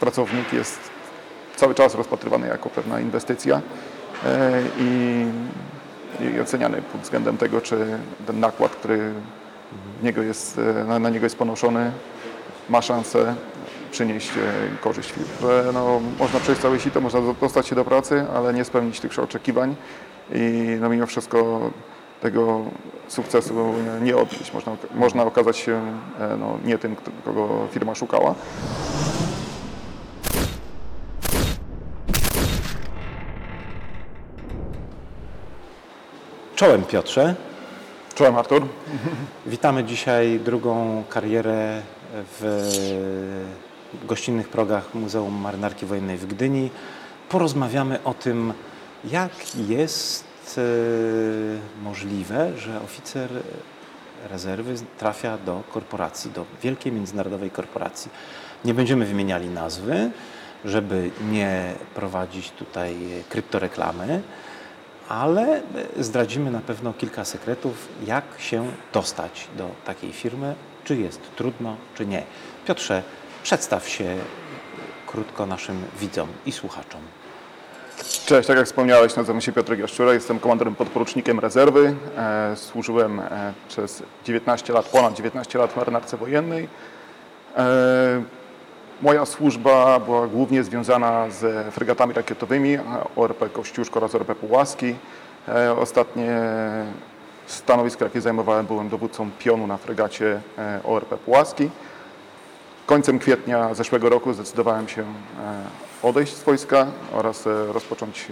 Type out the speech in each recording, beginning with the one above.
pracownik jest cały czas rozpatrywany jako pewna inwestycja i, i oceniany pod względem tego, czy ten nakład, który niego jest, na, na niego jest ponoszony, ma szansę przynieść korzyść firmie. No, można przejść całe sito, można dostać się do pracy, ale nie spełnić tych oczekiwań i no, mimo wszystko tego sukcesu nie odnieść. Można, można okazać się no, nie tym, kogo firma szukała. Czołem Piotrze. Czołem Artur. Witamy dzisiaj drugą karierę w gościnnych progach Muzeum Marynarki Wojennej w Gdyni. Porozmawiamy o tym, jak jest e, możliwe, że oficer rezerwy trafia do korporacji, do wielkiej międzynarodowej korporacji. Nie będziemy wymieniali nazwy, żeby nie prowadzić tutaj kryptoreklamy, ale zdradzimy na pewno kilka sekretów, jak się dostać do takiej firmy, czy jest trudno, czy nie. Piotrze, przedstaw się krótko naszym widzom i słuchaczom. Cześć, tak jak wspomniałeś, nazywam się Piotr Jaszczura, jestem komandorem podporucznikiem rezerwy. E, służyłem e, przez 19 lat, ponad 19 lat w marynarce wojennej. E, moja służba była głównie związana z fregatami rakietowymi ORP Kościuszko oraz ORP Pułaski. E, ostatnie stanowisko, jakie zajmowałem, byłem dowódcą pionu na fregacie e, ORP Pułaski. Końcem kwietnia zeszłego roku zdecydowałem się e, odejść z wojska oraz rozpocząć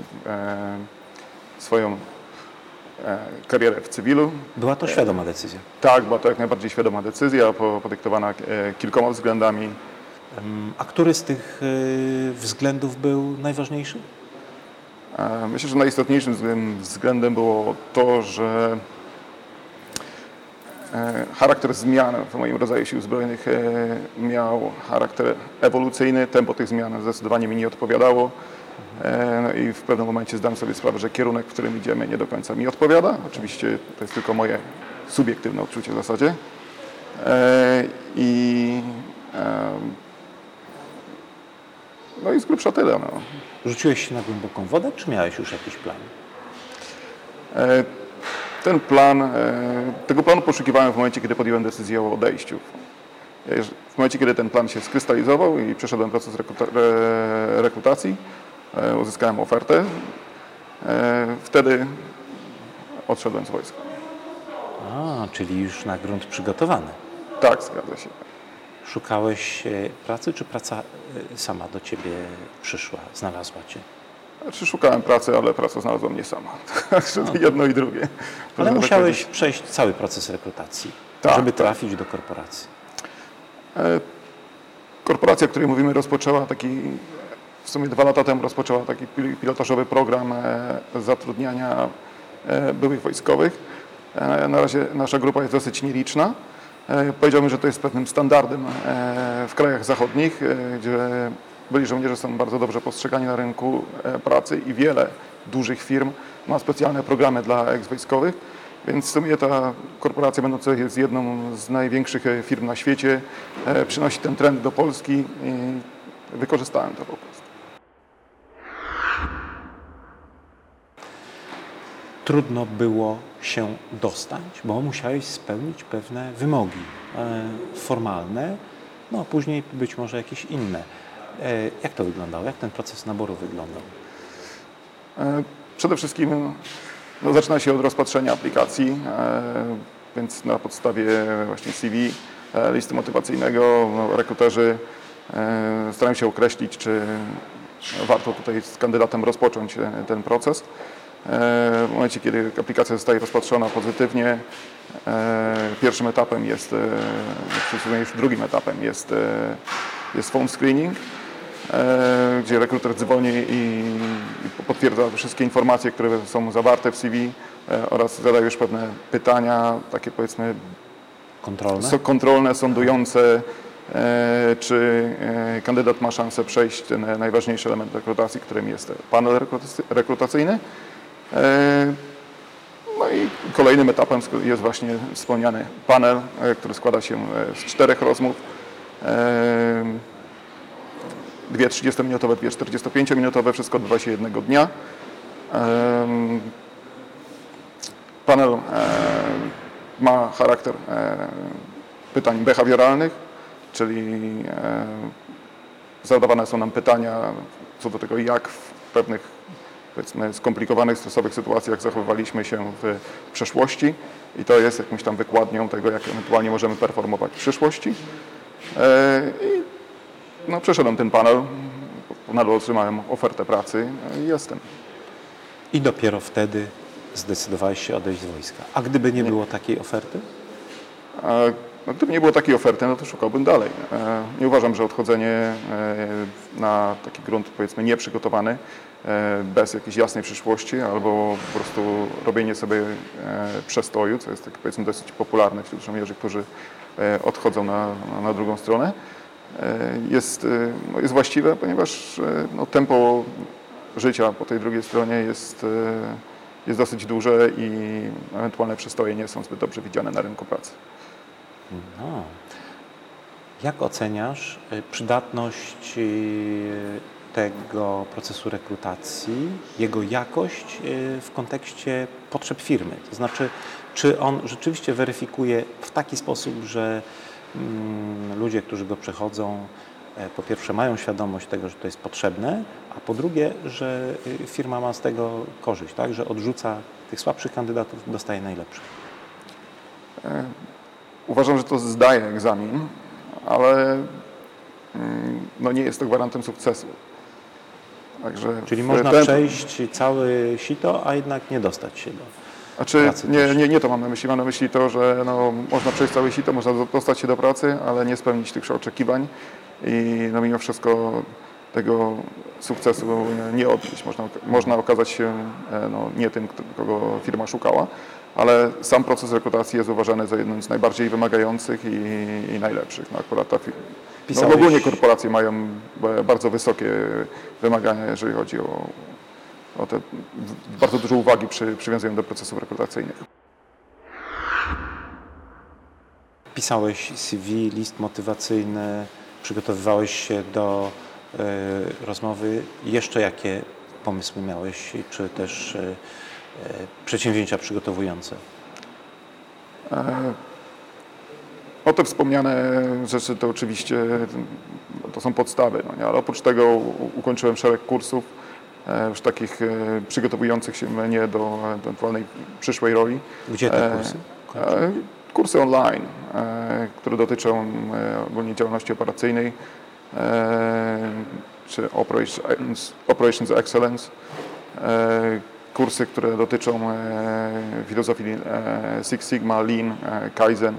swoją karierę w cywilu. Była to świadoma decyzja? Tak, była to jak najbardziej świadoma decyzja, podyktowana kilkoma względami. A który z tych względów był najważniejszy? Myślę, że najistotniejszym względem było to, że e, charakter zmian w moim rodzaju sił zbrojnych e, miał charakter ewolucyjny. Tempo tych zmian zdecydowanie mi nie odpowiadało. E, no i w pewnym momencie zdałem sobie sprawę, że kierunek, w którym idziemy, nie do końca mi odpowiada. Oczywiście to jest tylko moje subiektywne odczucie w zasadzie. I no i z grubsza tyle. No. Rzuciłeś się na głęboką wodę, czy miałeś już jakiś plan? E, ten plan, e, tego planu poszukiwałem w momencie, kiedy podjąłem decyzję o odejściu. E, w momencie, kiedy ten plan się skrystalizował i przeszedłem proces rekrutacji, uzyskałem ofertę, wtedy odszedłem z wojska. A, czyli już na grunt przygotowany. Tak, zgadza się. Szukałeś e, pracy, czy praca e, sama do ciebie przyszła, znalazła cię? Znaczy, szukałem pracy, ale praca znalazła mnie sama. No. Jedno i drugie. Ale musiałeś przejść cały proces rekrutacji, tak, żeby tak. trafić do korporacji. E, korporacja, o której mówimy, rozpoczęła taki, w sumie dwa lata temu rozpoczęła taki pilotażowy program zatrudniania byłych wojskowych. Na razie nasza grupa jest dosyć nieliczna. E, powiedziałbym, że to jest pewnym standardem e, w krajach zachodnich, e, gdzie byli żołnierze są bardzo dobrze postrzegani na rynku pracy i wiele dużych firm ma specjalne programy dla eks-wojskowych. Więc w sumie ta korporacja, będąca jest jedną z największych firm na świecie, przynosi ten trend do Polski i wykorzystałem to po prostu. Trudno było się dostać, bo musiałeś spełnić pewne wymogi e, formalne, no a później być może jakieś inne. E, jak to wyglądało? Jak ten proces naboru wyglądał? E, przede wszystkim no, zaczyna się od rozpatrzenia aplikacji, więc na podstawie właśnie CV, listy motywacyjnego, no, rekruterzy starają się określić, czy warto tutaj z kandydatem rozpocząć ten proces. E, w momencie, kiedy aplikacja zostaje rozpatrzona pozytywnie, e, pierwszym etapem jest, e, już drugim etapem jest, jest phone screening, gdzie rekruter dzwoni i potwierdza wszystkie informacje, które są zawarte w CV oraz zada już pewne pytania, takie powiedzmy kontrolne, kontrolne sądujące, czy kandydat ma szansę przejść ten najważniejszy element rekrutacji, którym jest panel rekrutacyjny. E, no i kolejnym etapem jest właśnie wspomniany panel, e, który składa się e, z czterech rozmów. dwie 30-minutowe, dwie 45-minutowe, wszystko odbywa się jednego dnia. Panel ma charakter pytań behawioralnych, czyli zadawane są nam pytania co do tego, jak w pewnych powiedzmy skomplikowanych, stresowych sytuacjach zachowywaliśmy się w przeszłości i to jest jakąś tam wykładnią tego, jak ewentualnie możemy performować w przyszłości. E, I no, przeszedłem ten panel, panelu otrzymałem ofertę pracy i jestem. I dopiero wtedy zdecydowałeś się odejść z wojska. A gdyby nie było takiej oferty? A, No, gdyby nie było takiej oferty, no to szukałbym dalej. E, Nie uważam, że odchodzenie e, na taki grunt powiedzmy nieprzygotowany, e, bez jakiejś jasnej przyszłości albo po prostu robienie sobie przestoju, co jest tak powiedzmy dosyć popularne wśród żołnierzy, którzy odchodzą na, na, drugą stronę, jest, no, jest właściwe, ponieważ no, tempo życia po tej drugiej stronie jest, jest dosyć duże i ewentualne przestoje nie są zbyt dobrze widziane na rynku pracy. No. Jak oceniasz y, przydatność y, tego procesu rekrutacji, jego jakość y, w kontekście potrzeb firmy? To znaczy, czy on rzeczywiście weryfikuje w taki sposób, że mm, ludzie, którzy go przechodzą, e, po pierwsze mają świadomość tego, że to jest potrzebne, a po drugie, że firma ma z tego korzyść, tak? że odrzuca tych słabszych kandydatów, dostaje najlepszych. Uważam, że to zdaje egzamin, ale mm, no nie jest to gwarantem sukcesu. Także Czyli można ten- przejść całe sito, a jednak nie dostać się do. Znaczy, pracy nie, nie, nie to mam na myśli. Mam na myśli to, że no, można przejść całe sito, można do- dostać się do pracy, ale nie spełnić tych oczekiwań i no, mimo wszystko tego sukcesu nie- nie odnieść. Można, można okazać się e, no, nie tym, kogo firma szukała, ale sam proces rekrutacji jest uważany za jeden z najbardziej wymagających i, i najlepszych. No, akurat ta. No, ogólnie korporacje mają bardzo wysokie wymagania, jeżeli chodzi o, o te bardzo dużo uwagi przy, przywiązują do procesów rekrutacyjnych. Pisałeś CV, list motywacyjny, przygotowywałeś się do e, rozmowy. Jeszcze jakie pomysły miałeś, czy też e, przedsięwzięcia przygotowujące? No te wspomniane rzeczy to oczywiście to są podstawy, no nie? ale oprócz tego ukończyłem szereg kursów e, już takich e, przygotowujących się mnie do ewentualnej przyszłej roli. Gdzie te E, kursy? E, Kursy online, e, które dotyczą e, ogólnie działalności operacyjnej, e, czy Operations Excellence. Kursy, które dotyczą e, filozofii e, Six Sigma, Lean, e, Kaizen.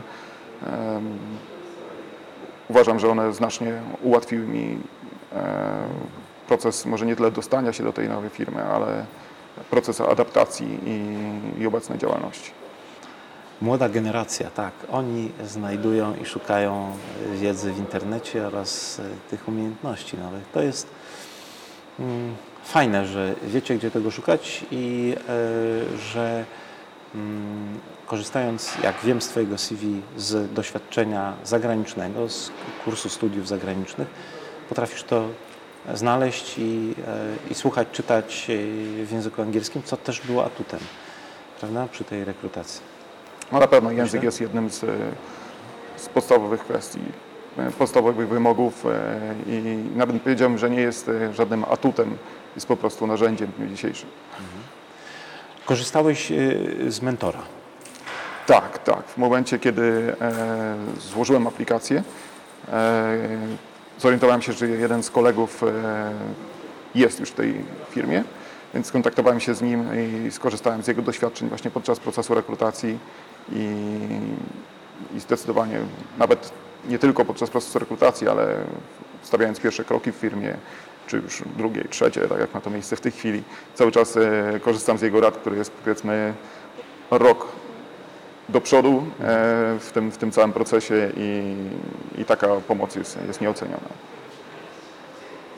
Uważam, że one znacznie ułatwiły mi proces może nie tyle dostania się do tej nowej firmy, ale proces adaptacji i, i obecnej działalności. Młoda generacja, tak. Oni znajdują i szukają wiedzy w internecie oraz tych umiejętności nowych. To jest mm, fajne, że wiecie, gdzie tego szukać i e, że mm, korzystając, jak wiem z Twojego CV, z doświadczenia zagranicznego, z kursu studiów zagranicznych, potrafisz to znaleźć i, e, i słuchać, czytać e, w języku angielskim, co też było atutem, prawda, przy tej rekrutacji. No na pewno język Myślę. jest jednym z, z podstawowych kwestii, podstawowych wymogów e, i nawet bym powiedział, że nie jest e, żadnym atutem, jest po prostu narzędziem w dniu dzisiejszym. Korzystałeś y, z mentora. Tak, tak. W momencie, kiedy e, złożyłem aplikację, e, zorientowałem się, że jeden z kolegów e, jest już w tej firmie, więc skontaktowałem się z nim i skorzystałem z jego doświadczeń właśnie podczas procesu rekrutacji i, i zdecydowanie nawet nie tylko podczas procesu rekrutacji, ale stawiając pierwsze kroki w firmie, czy już drugie, trzecie, tak jak ma to miejsce w tej chwili, cały czas e, korzystam z jego rad, który jest powiedzmy rok do przodu e, w tym, w tym całym procesie i, i taka pomoc jest, jest nieoceniona.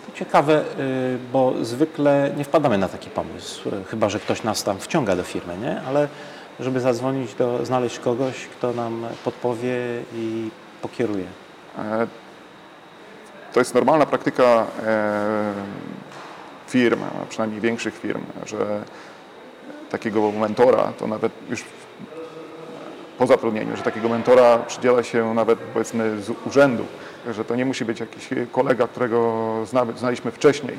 To ciekawe, y, bo zwykle nie wpadamy na taki pomysł, y, chyba że ktoś nas tam wciąga do firmy, nie? Ale żeby zadzwonić, do, znaleźć kogoś, kto nam podpowie i pokieruje. E, to jest normalna praktyka e, firm, a przynajmniej większych firm, że takiego mentora to nawet już po zatrudnieniu, że takiego mentora przydziela się nawet powiedzmy z urzędu, że to nie musi być jakiś kolega, którego znaliśmy wcześniej,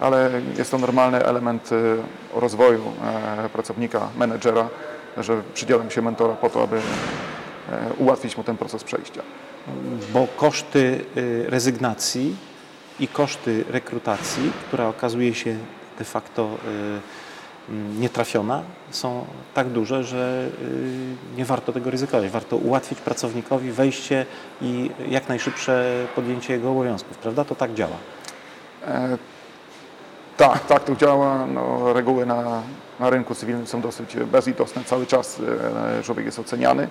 ale jest to normalny element e, rozwoju pracownika, menedżera, że przydzielam się mentora po to, aby ułatwić mu ten proces przejścia. bo koszty y, rezygnacji i koszty rekrutacji, która okazuje się de facto y, mm, nietrafiona, są tak duże, że y, nie warto tego ryzykować. Warto ułatwić pracownikowi wejście i jak najszybsze podjęcie jego obowiązków, prawda? To tak działa. Tak, tak to działa. No, reguły na, na rynku cywilnym są dosyć bezlitosne. Cały czas e, człowiek jest oceniany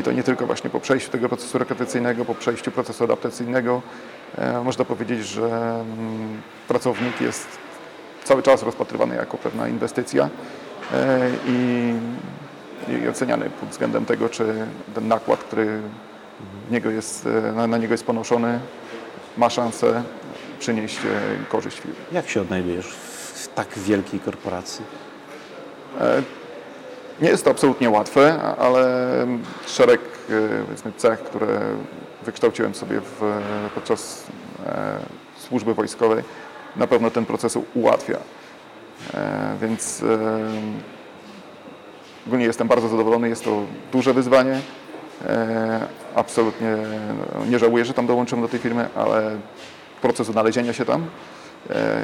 i to nie tylko właśnie po przejściu tego procesu rekrutacyjnego, po przejściu procesu adaptacyjnego. E, można powiedzieć, że mm, pracownik jest cały czas rozpatrywany jako pewna inwestycja e, i, i oceniany pod względem tego, czy ten nakład, który niego jest, na niego jest ponoszony, ma szansę przynieść e, korzyść firmie. Jak się odnajdujesz w tak wielkiej korporacji? Nie jest to absolutnie łatwe, ale szereg e, cech, które wykształciłem sobie w, podczas e, służby wojskowej, na pewno ten proces ułatwia. E, Więc e, ogólnie jestem bardzo zadowolony. Jest to duże wyzwanie. E, Absolutnie no, nie żałuję, że tam dołączyłem do tej firmy, ale proces odnalezienia się tam e,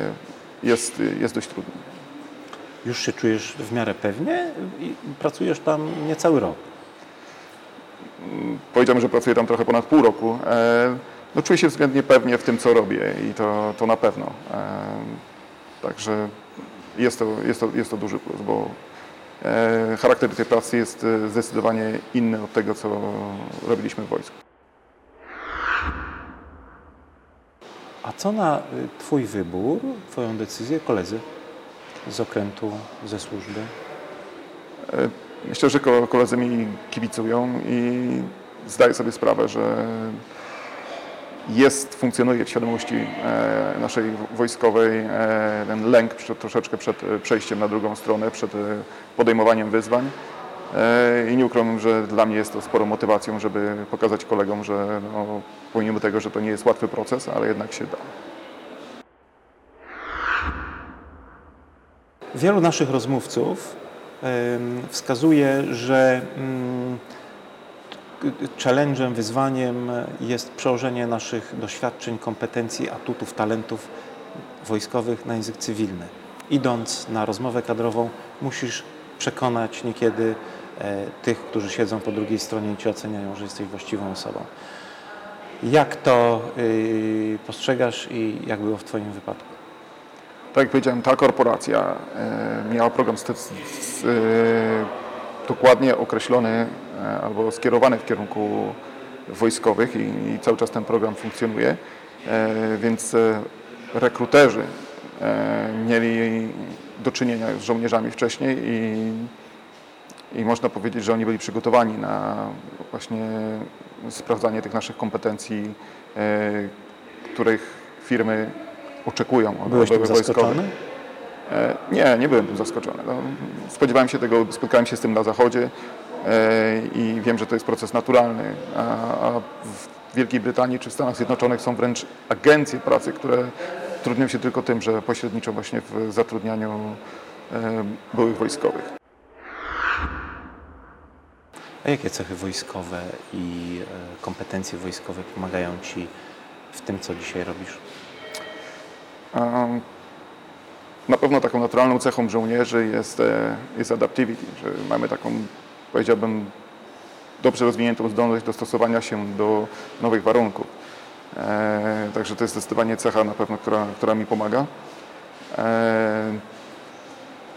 jest, jest dość trudny. Już się czujesz w miarę pewnie i pracujesz tam niecały rok. powiedziałbym, że pracuję tam trochę ponad pół roku. E, No, czuję się względnie pewnie w tym, co robię i to, to na pewno. E, Także jest to, jest, to, jest to duży plus, bo charakter tej pracy jest zdecydowanie inny od tego, co robiliśmy w wojsku. A co na y, Twój wybór, Twoją decyzję koledzy z okrętu, ze służby? Myślę, że ko- koledzy mi kibicują i zdaję sobie sprawę, że jest, funkcjonuje w świadomości e, naszej wojskowej e, ten lęk troszeczkę przed e, przejściem na drugą stronę, przed e, podejmowaniem wyzwań. E, I nie ukrywam, że dla mnie jest to sporą motywacją, żeby pokazać kolegom, że no, pomimo tego, że to nie jest łatwy proces, ale jednak się da. Wielu naszych rozmówców wskazuje, że mm, challenge'em, wyzwaniem jest przełożenie naszych doświadczeń, kompetencji, atutów, talentów wojskowych na język cywilny. Idąc na rozmowę kadrową, musisz przekonać niekiedy tych, którzy siedzą po drugiej stronie i cię oceniają, że jesteś właściwą osobą. Jak to y, postrzegasz i jak było w Twoim wypadku? Tak jak powiedziałem, ta korporacja e, miała program e, dokładnie określony e, albo skierowany w kierunku wojskowych i, cały czas ten program funkcjonuje, e, więc e, rekruterzy e, mieli do czynienia z żołnierzami wcześniej i, i można powiedzieć, że oni byli przygotowani na właśnie sprawdzanie tych naszych kompetencji, e, których firmy oczekują od Byłeś wojskowych. zaskoczony? E, Nie, nie byłem tym zaskoczony. No, spodziewałem się tego, spotkałem się z tym na Zachodzie e, i wiem, że to jest proces naturalny, a, w Wielkiej Brytanii czy w Stanach Zjednoczonych są wręcz agencje pracy, które trudnią się tylko tym, że pośredniczą właśnie w zatrudnianiu byłych wojskowych. A jakie cechy wojskowe i e, kompetencje wojskowe pomagają Ci w tym, co dzisiaj robisz? Na pewno taką naturalną cechą żołnierzy jest, e, jest adaptivity, że mamy taką, powiedziałbym, dobrze rozwiniętą zdolność dostosowania się do nowych warunków. E, Także to jest zdecydowanie cecha na pewno, która, która mi pomaga.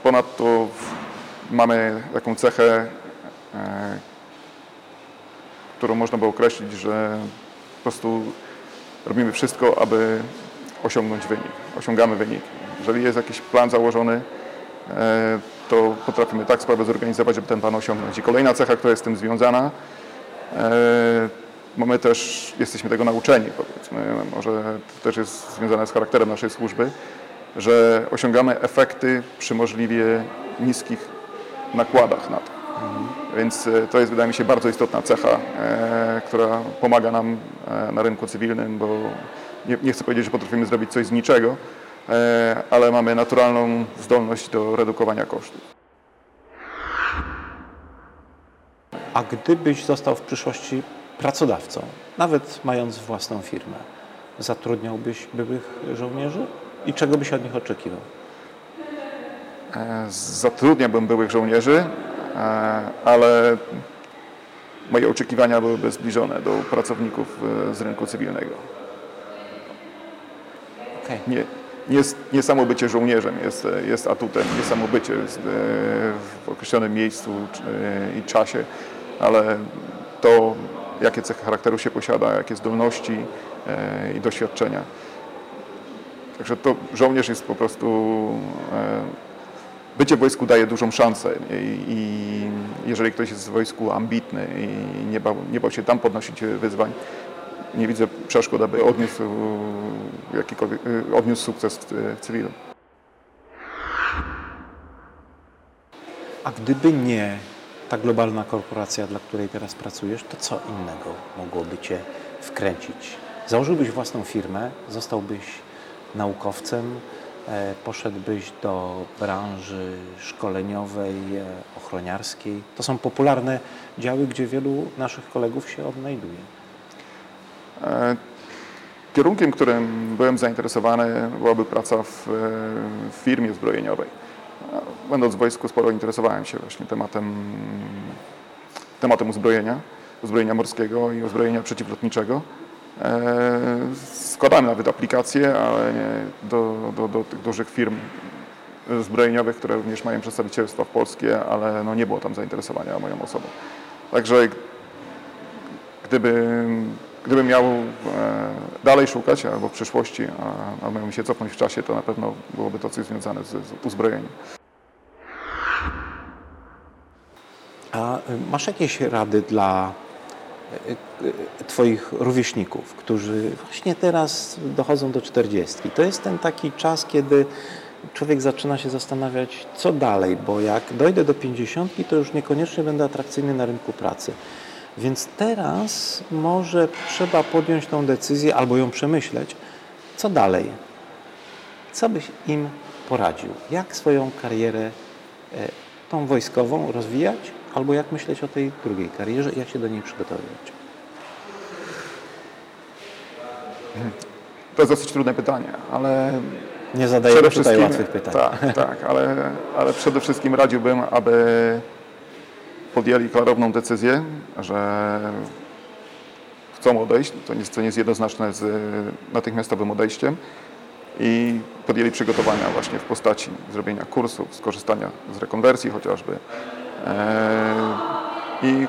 Ponadto mamy taką cechę, którą można by określić, że po prostu robimy wszystko, aby osiągnąć wynik. Osiągamy wynik. Jeżeli jest jakiś plan założony, e, to potrafimy tak sprawę zorganizować, żeby ten plan osiągnąć. I kolejna cecha, która jest z tym związana, e, mamy też, jesteśmy tego nauczeni, powiedzmy, może to też jest związane z charakterem naszej służby, że osiągamy efekty przy możliwie niskich nakładach na to. Więc e, to jest, wydaje mi się, bardzo istotna cecha, e, która pomaga nam e, na rynku cywilnym, bo nie, nie chcę powiedzieć, że potrafimy zrobić coś z niczego, ale mamy naturalną zdolność do redukowania kosztów. A gdybyś został w przyszłości pracodawcą, nawet mając własną firmę, zatrudniałbyś byłych żołnierzy? I czego byś od nich oczekiwał? Zatrudniałbym byłych żołnierzy, ale moje oczekiwania byłyby zbliżone do pracowników e, z rynku cywilnego. Okej. Nie, nie, nie samo bycie żołnierzem jest, jest atutem, nie samo bycie e, w określonym miejscu i czasie, ale to, jakie cechy charakteru się posiada, jakie zdolności e, i doświadczenia. Także to żołnierz jest po prostu. E, Bycie w wojsku daje dużą szansę i, i jeżeli ktoś jest w wojsku ambitny i nie bał, nie bał się tam podnosić wyzwań, nie widzę przeszkód, aby odniósł, jakikolwiek, odniósł sukces w, w cywilu. A gdyby nie ta globalna korporacja, dla której teraz pracujesz, to co innego mogłoby Cię wkręcić? Założyłbyś własną firmę, zostałbyś naukowcem, e, poszedłbyś do branży szkoleniowej, e, ochroniarskiej. To są popularne działy, gdzie wielu naszych kolegów się odnajduje. E, Kierunkiem, którym byłem zainteresowany, byłaby praca w, e, firmie zbrojeniowej. Będąc w wojsku, sporo interesowałem się właśnie tematem, tematem uzbrojenia, uzbrojenia morskiego i uzbrojenia przeciwlotniczego. E, Składałem nawet aplikacje, ale nie do, do, do tych dużych firm zbrojeniowych, które również mają przedstawicielstwa w Polskie, ale no nie było tam zainteresowania moją osobą. Także gdyby, gdybym miał e, dalej szukać albo w przyszłości, a, a miałbym się cofnąć w czasie, to na pewno byłoby to coś związane z, z uzbrojeniem. A masz jakieś rady dla Twoich rówieśników, którzy właśnie teraz dochodzą do czterdziestki? To jest ten taki czas, kiedy człowiek zaczyna się zastanawiać, co dalej, bo jak dojdę do pięćdziesiątki, to już niekoniecznie będę atrakcyjny na rynku pracy. Więc teraz może trzeba podjąć tą decyzję albo ją przemyśleć, co dalej. Co byś im poradził? Jak swoją karierę e, tą wojskową rozwijać, albo jak myśleć o tej drugiej karierze i jak się do niej przygotowywać? To jest dosyć trudne pytanie, ale Nie zadajemy tutaj łatwych pytań. Tak, tak, ale, ale przede wszystkim radziłbym, aby podjęli klarowną decyzję, że chcą odejść, to nie, to nie jest jednoznaczne z natychmiastowym odejściem i podjęli przygotowania właśnie w postaci zrobienia kursów, skorzystania z rekonwersji chociażby i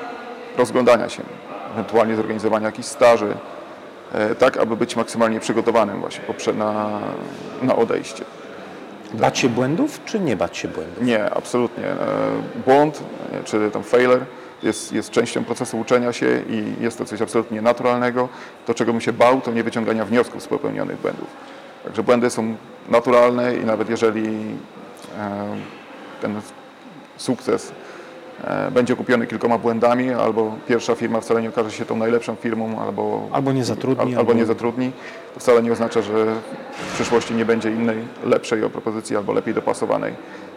rozglądania się, ewentualnie zorganizowania jakichś staży, e, tak aby być maksymalnie przygotowanym właśnie na, na odejście. Bać się błędów, czy nie bać się błędów? Nie, absolutnie. E, Błąd, e, czy tam failure jest, jest częścią procesu uczenia się i jest to coś absolutnie naturalnego. To, czego bym się bał, to nie wyciągania wniosków z popełnionych błędów. Także błędy są naturalne i nawet jeżeli e, ten sukces e, będzie kupiony kilkoma błędami, albo pierwsza firma wcale nie okaże się tą najlepszą firmą, albo, Albo nie zatrudni, al- albo nie zatrudni, to wcale nie oznacza, że w przyszłości nie będzie innej, lepszej propozycji albo lepiej dopasowanej.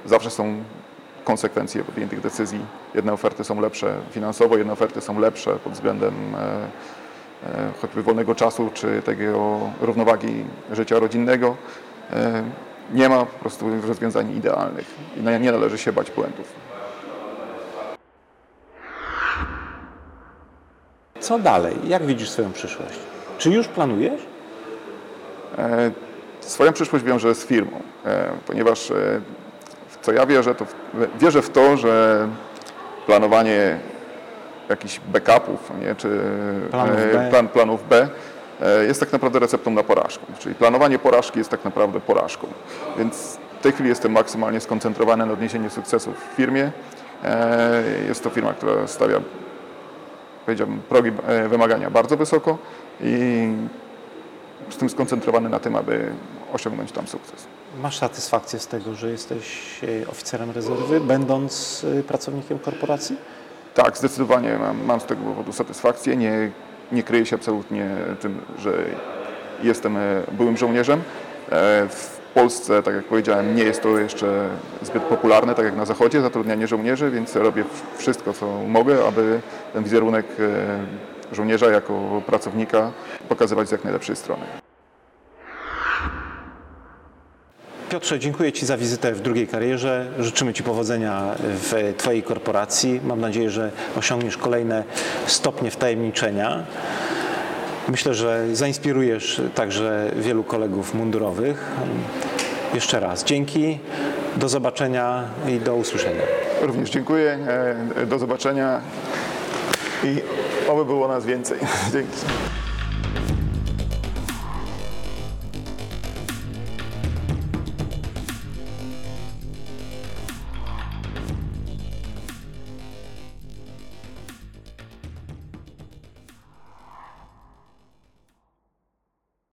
Zawsze są konsekwencje podjętych decyzji. Jedne oferty są lepsze finansowo, jedne oferty są lepsze pod względem e, e, choćby wolnego czasu, czy tego równowagi życia rodzinnego. E, nie ma po prostu rozwiązań idealnych i nie należy się bać błędów. Co dalej? Jak widzisz swoją przyszłość? Czy już planujesz? E, Swoją przyszłość wiążę z firmą, e, ponieważ e, w co ja wierzę, to w, wierzę w to, że planowanie jakichś backupów, nie, czy Planów e, B. plan, planów B e, jest tak naprawdę receptą na porażkę. Czyli planowanie porażki jest tak naprawdę porażką. Więc w tej chwili jestem maksymalnie skoncentrowany na odniesieniu sukcesu w firmie. E, Jest to firma, która stawia powiedziałbym, progi e, wymagania bardzo wysoko i z tym skoncentrowany na tym, aby osiągnąć tam sukces. Masz satysfakcję z tego, że jesteś e, oficerem rezerwy, będąc e, pracownikiem korporacji? Tak, zdecydowanie mam, mam z tego powodu satysfakcję. Nie, nie kryję się absolutnie tym, że jestem byłym żołnierzem. W Polsce, tak jak powiedziałem, nie jest to jeszcze zbyt popularne, tak jak na Zachodzie, zatrudnianie żołnierzy, więc robię wszystko, co mogę, aby ten wizerunek e, żołnierza jako pracownika pokazywać z jak najlepszej strony. Piotrze, dziękuję Ci za wizytę w drugiej karierze. Życzymy Ci powodzenia w Twojej korporacji. Mam nadzieję, że osiągniesz kolejne stopnie wtajemniczenia. Myślę, że zainspirujesz także wielu kolegów mundurowych. Jeszcze raz dzięki, do zobaczenia i do usłyszenia. Również dziękuję, e, do zobaczenia i oby było nas więcej. Dzięki.